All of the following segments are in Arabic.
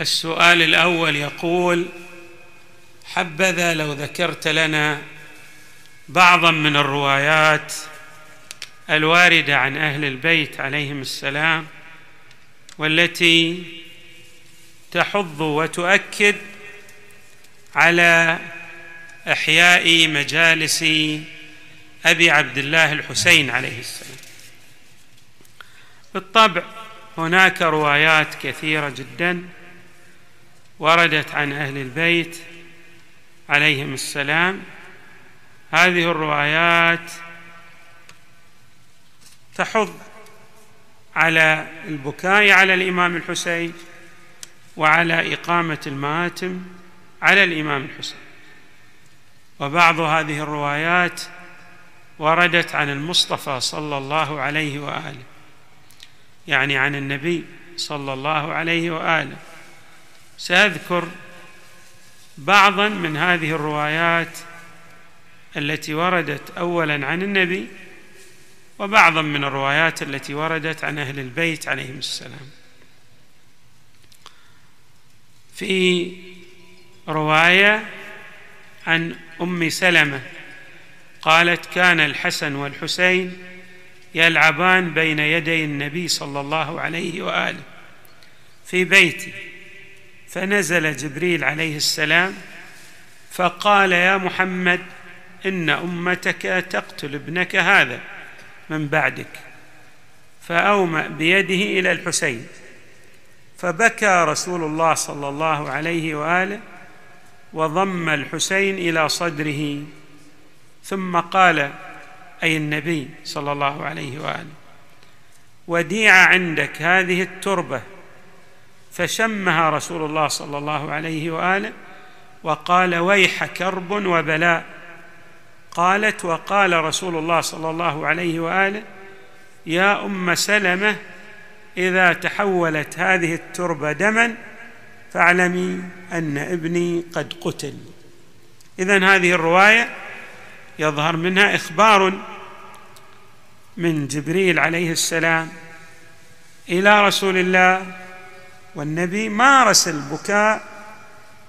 السؤال الأول يقول حبذا لو ذكرت لنا بعضا من الروايات الواردة عن أهل البيت عليهم السلام والتي تحض وتؤكد على إحياء مجالس أبي عبد الله الحسين عليه السلام. بالطبع هناك روايات كثيرة جدا وردت عن أهل البيت عليهم السلام. هذه الروايات تحض على البكاء على الإمام الحسين وعلى إقامة المآتم على الإمام الحسين. وبعض هذه الروايات وردت عن المصطفى صلى الله عليه وآله يعني عن النبي صلى الله عليه وآله. سأذكر بعضا من هذه الروايات التي وردت اولا عن النبي وبعضا من الروايات التي وردت عن أهل البيت عليهم السلام. في رواية عن أم سلمة قالت كان الحسن والحسين يلعبان بين يدي النبي صلى الله عليه وآله في بيتي فنزل جبريل عليه السلام فقال يا محمد إن أمتك تقتل ابنك هذا من بعدك فأومأ بيده إلى الحسين فبكى رسول الله صلى الله عليه وآله وضم الحسين إلى صدره ثم قال أي النبي صلى الله عليه وآله وديع عندك هذه التربة فشمها رسول الله صلى الله عليه وآله وقال ويح كرب وبلاء. قالت وقال رسول الله صلى الله عليه وآله يا أم سلمة إذا تحولت هذه التربة دما فاعلمي أن ابني قد قتل. اذا هذه الرواية يظهر منها إخبار من جبريل عليه السلام إلى رسول الله والنبي مارس البكاء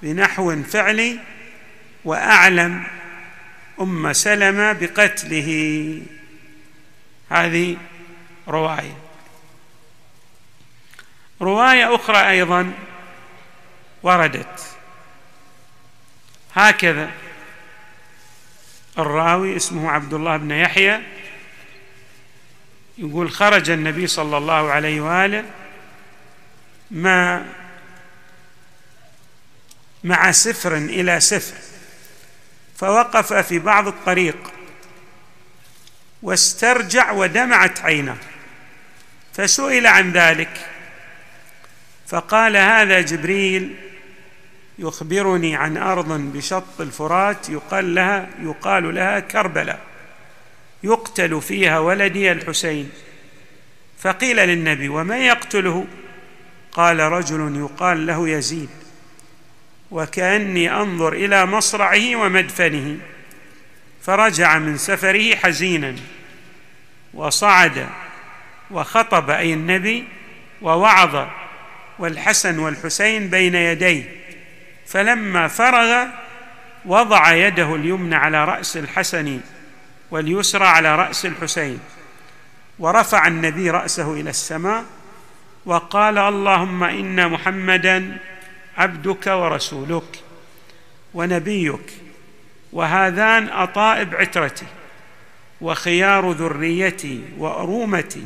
بنحو فعلي وأعلم أم سلمة بقتله. هذه رواية. رواية أخرى أيضا وردت. هكذا الراوي اسمه عبد الله بن يحيى يقول خرج النبي صلى الله عليه وآله مع مع سفر إلى سفر فوقف في بعض الطريق واسترجع ودمعت عينه فسئل عن ذلك فقال هذا جبريل يخبرني عن أرض بشط الفرات يقال لها يقال لها كربلاء يقتل فيها ولدي الحسين. فقيل للنبي ومن يقتله؟ قال رجل يقال له يزيد وكأني أنظر إلى مصرعه ومدفنه فرجع من سفره حزينا وصعد وخطب أي النبي ووعظ والحسن والحسين بين يديه فلما فرغ وضع يده اليمنى على رأس الحسن واليسرى على رأس الحسين ورفع النبي رأسه إلى السماء وقال اللهم إن محمدا عبدك ورسولك ونبيك وهذان أطائب عترتي وخيار ذريتي وأرومتي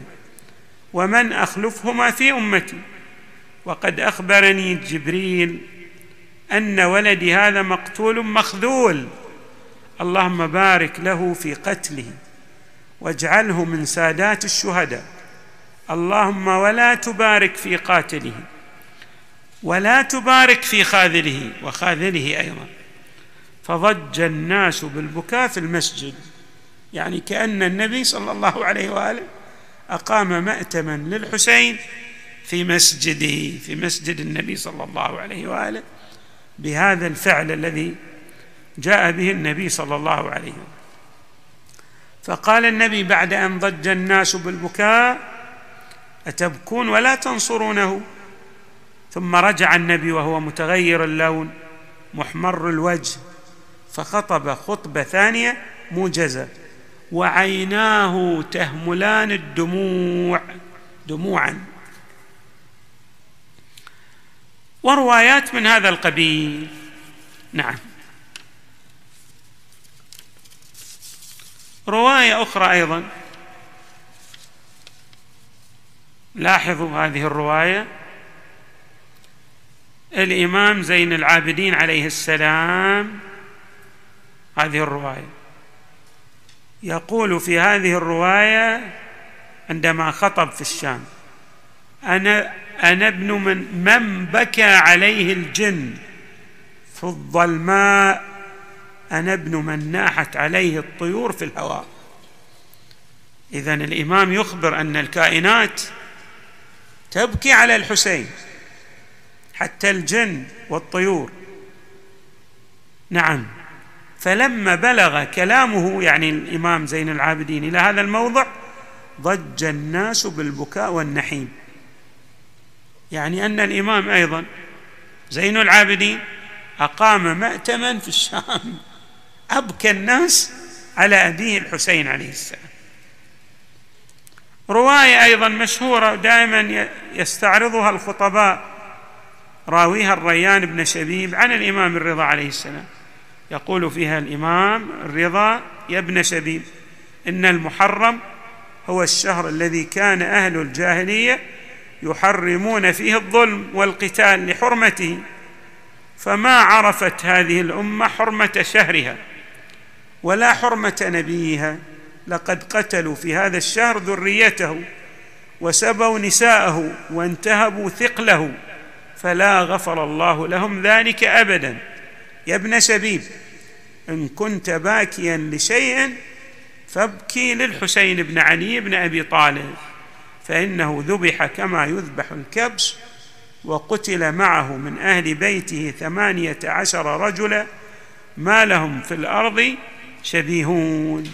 ومن أخلفهما في أمتي وقد أخبرني جبريل أن ولدي هذا مقتول مخذول اللهم بارك له في قتله واجعله من سادات الشهداء اللهم ولا تبارك في قاتله ولا تبارك في خاذله وخاذله أيضا. فضج الناس بالبكاء في المسجد. يعني كأن النبي صلى الله عليه وآله أقام مأتما للحسين في مسجده في مسجد النبي صلى الله عليه وآله بهذا الفعل الذي جاء به النبي صلى الله عليه وسلم فقال النبي بعد أن ضج الناس بالبكاء أتبكون ولا تنصرونه؟ ثم رجع النبي وهو متغير اللون محمر الوجه فخطب خطبة ثانية موجزه وعيناه تهملان الدموع دموعا. وروايات من هذا القبيل. نعم. رواية أخرى أيضا. لاحظوا هذه الرواية. الإمام زين العابدين عليه السلام هذه الرواية. يقول في هذه الرواية عندما خطب في الشام أنا أنا ابن من من بكى عليه الجن في الظلماء أنا ابن من ناحت عليه الطيور في الهواء. اذا الإمام يخبر أن الكائنات تبكي على الحسين حتى الجن والطيور. نعم. فلما بلغ كلامه يعني الإمام زين العابدين إلى هذا الموضع ضج الناس بالبكاء والنحيب يعني أن الإمام أيضا زين العابدين أقام مأتما في الشام. أبكى الناس على أبيه الحسين عليه السلام. رواية أيضا مشهورة دائما يستعرضها الخطباء راويها الريان بن شبيب عن الإمام الرضا عليه السلام. يقول فيها الإمام الرضا يا ابن شبيب إن المحرم هو الشهر الذي كان أهل الجاهلية يحرمون فيه الظلم والقتال لحرمته فما عرفت هذه الأمة حرمة شهرها ولا حرمة نبيها لقد قتلوا في هذا الشهر ذريته وسبوا نساءه وانتهبوا ثقله فلا غفر الله لهم ذلك ابدا. يا ابن شبيب إن كنت باكيا لشيء فابكي للحسين بن علي بن أبي طالب فإنه ذبح كما يذبح الكبش وقتل معه من أهل بيته ثمانية عشر رجلا ما لهم في الأرض شبيهون.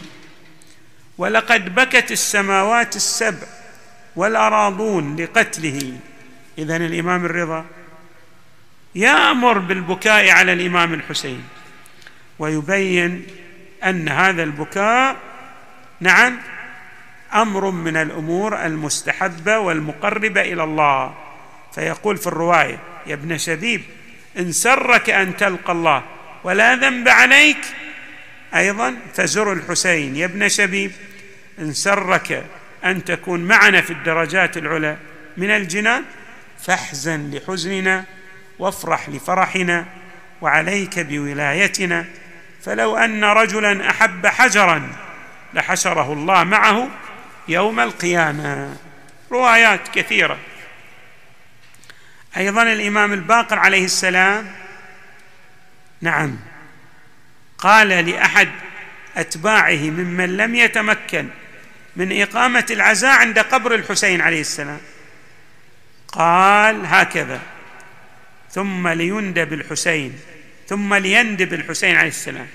ولقد بكت السماوات السبع والأراضون لقتله. اذا الإمام الرضا يأمر بالبكاء على الإمام الحسين ويبين أن هذا البكاء نعم أمر من الأمور المستحبة والمقربة إلى الله. فيقول في الرواية يا ابن شبيب إن سرك أن تلقى الله ولا ذنب عليك. أيضا فزر الحسين يا ابن شبيب إن سرك أن تكون معنا في الدرجات العلى من الجنان فاحزن لحزننا وافرح لفرحنا وعليك بولايتنا. فلو أن رجلا أحب حجرا لحشره الله معه يوم القيامة. روايات كثيرة. أيضا الإمام الباقر عليه السلام نعم قال لأحد أتباعه ممن لم يتمكن من إقامة العزاء عند قبر الحسين عليه السلام. قال هكذا. ثم ليندب الحسين ثم ليندب الحسين عليه السلام.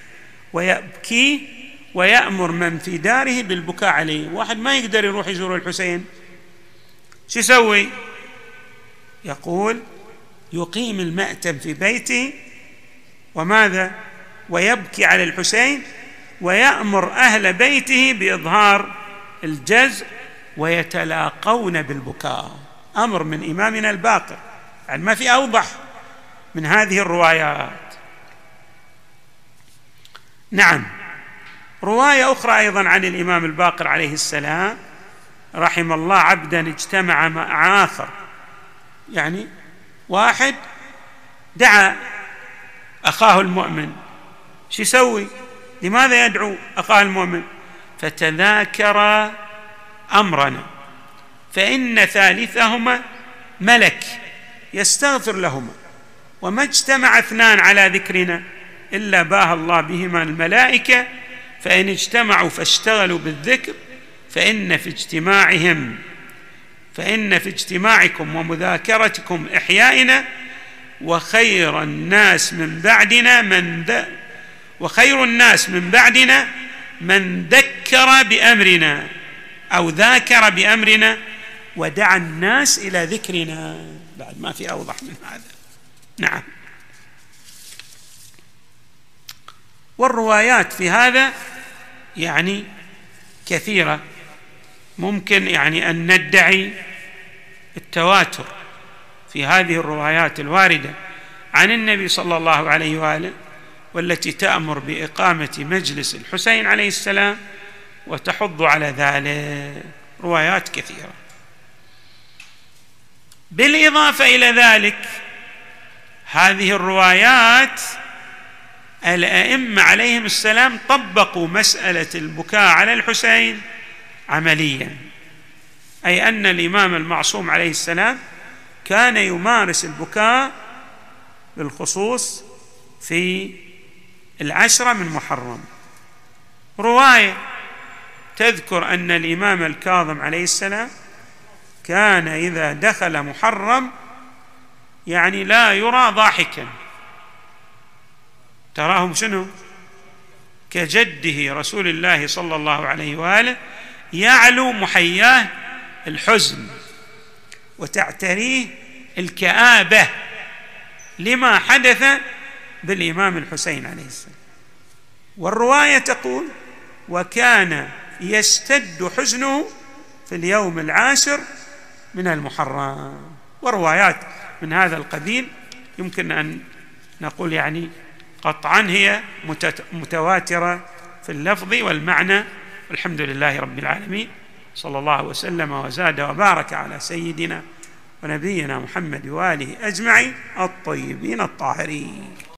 ويبكي ويأمر من في داره بالبكاء عليه. واحد ما يقدر يروح يزور الحسين. شو يسوي؟ يقول يقيم المأتم في بيته. وماذا؟ ويبكي على الحسين ويأمر أهل بيته بإظهار الجزء ويتلاقون بالبكاء. أمر من إمامنا الباقر. يعني ما في أوضح من هذه الروايات. نعم. رواية أخرى أيضا عن الإمام الباقر عليه السلام. رحم الله عبدا اجتمع مع آخر. يعني واحد دعا أخاه المؤمن. شو يسوي؟ لماذا يدعو أخاه المؤمن؟ فتذاكر أمرنا. فإن ثالثهما ملك يستغفر لهما. وما اجتمع اثنان على ذكرنا إلا باهى الله بهما الملائكة. فإن اجتمعوا فاشتغلوا بالذكر فإن في اجتماعهم فإن في اجتماعكم ومذاكرتكم إحيائنا. وخير الناس من بعدنا من ذ وخير الناس من بعدنا من ذكر بأمرنا أو ذاكر بأمرنا ودعا الناس إلى ذكرنا. بعد ما في أوضح من هذا. نعم. والروايات في هذا يعني كثيرة. ممكن يعني أن ندعي التواتر في هذه الروايات الواردة عن النبي صلى الله عليه وآله والتي تأمر بإقامة مجلس الحسين عليه السلام وتحض على ذلك. روايات كثيرة. بالإضافة إلى ذلك هذه الروايات الأئمة عليهم السلام طبقوا مسألة البكاء على الحسين عمليا. أي أن الإمام المعصوم عليه السلام كان يمارس البكاء بالخصوص في العشرة من محرم. رواية تذكر أن الإمام الكاظم عليه السلام كان إذا دخل محرم يعني لا يرى ضاحكا. تراهم شنو؟ كجده رسول الله صلى الله عليه وآله يعلو محياه الحزن وتعتريه الكآبة لما حدث بالإمام الحسين عليه السلام. والرواية تقول وكان يشتد حزنه في اليوم العاشر من المحرم. وروايات من هذا القبيل يمكن أن نقول يعني قطعا هي متواترة في اللفظ والمعنى. والحمد لله رب العالمين. صلى الله وسلم وزاد وبارك على سيدنا ونبينا محمد وآله أجمعين الطيبين الطاهرين.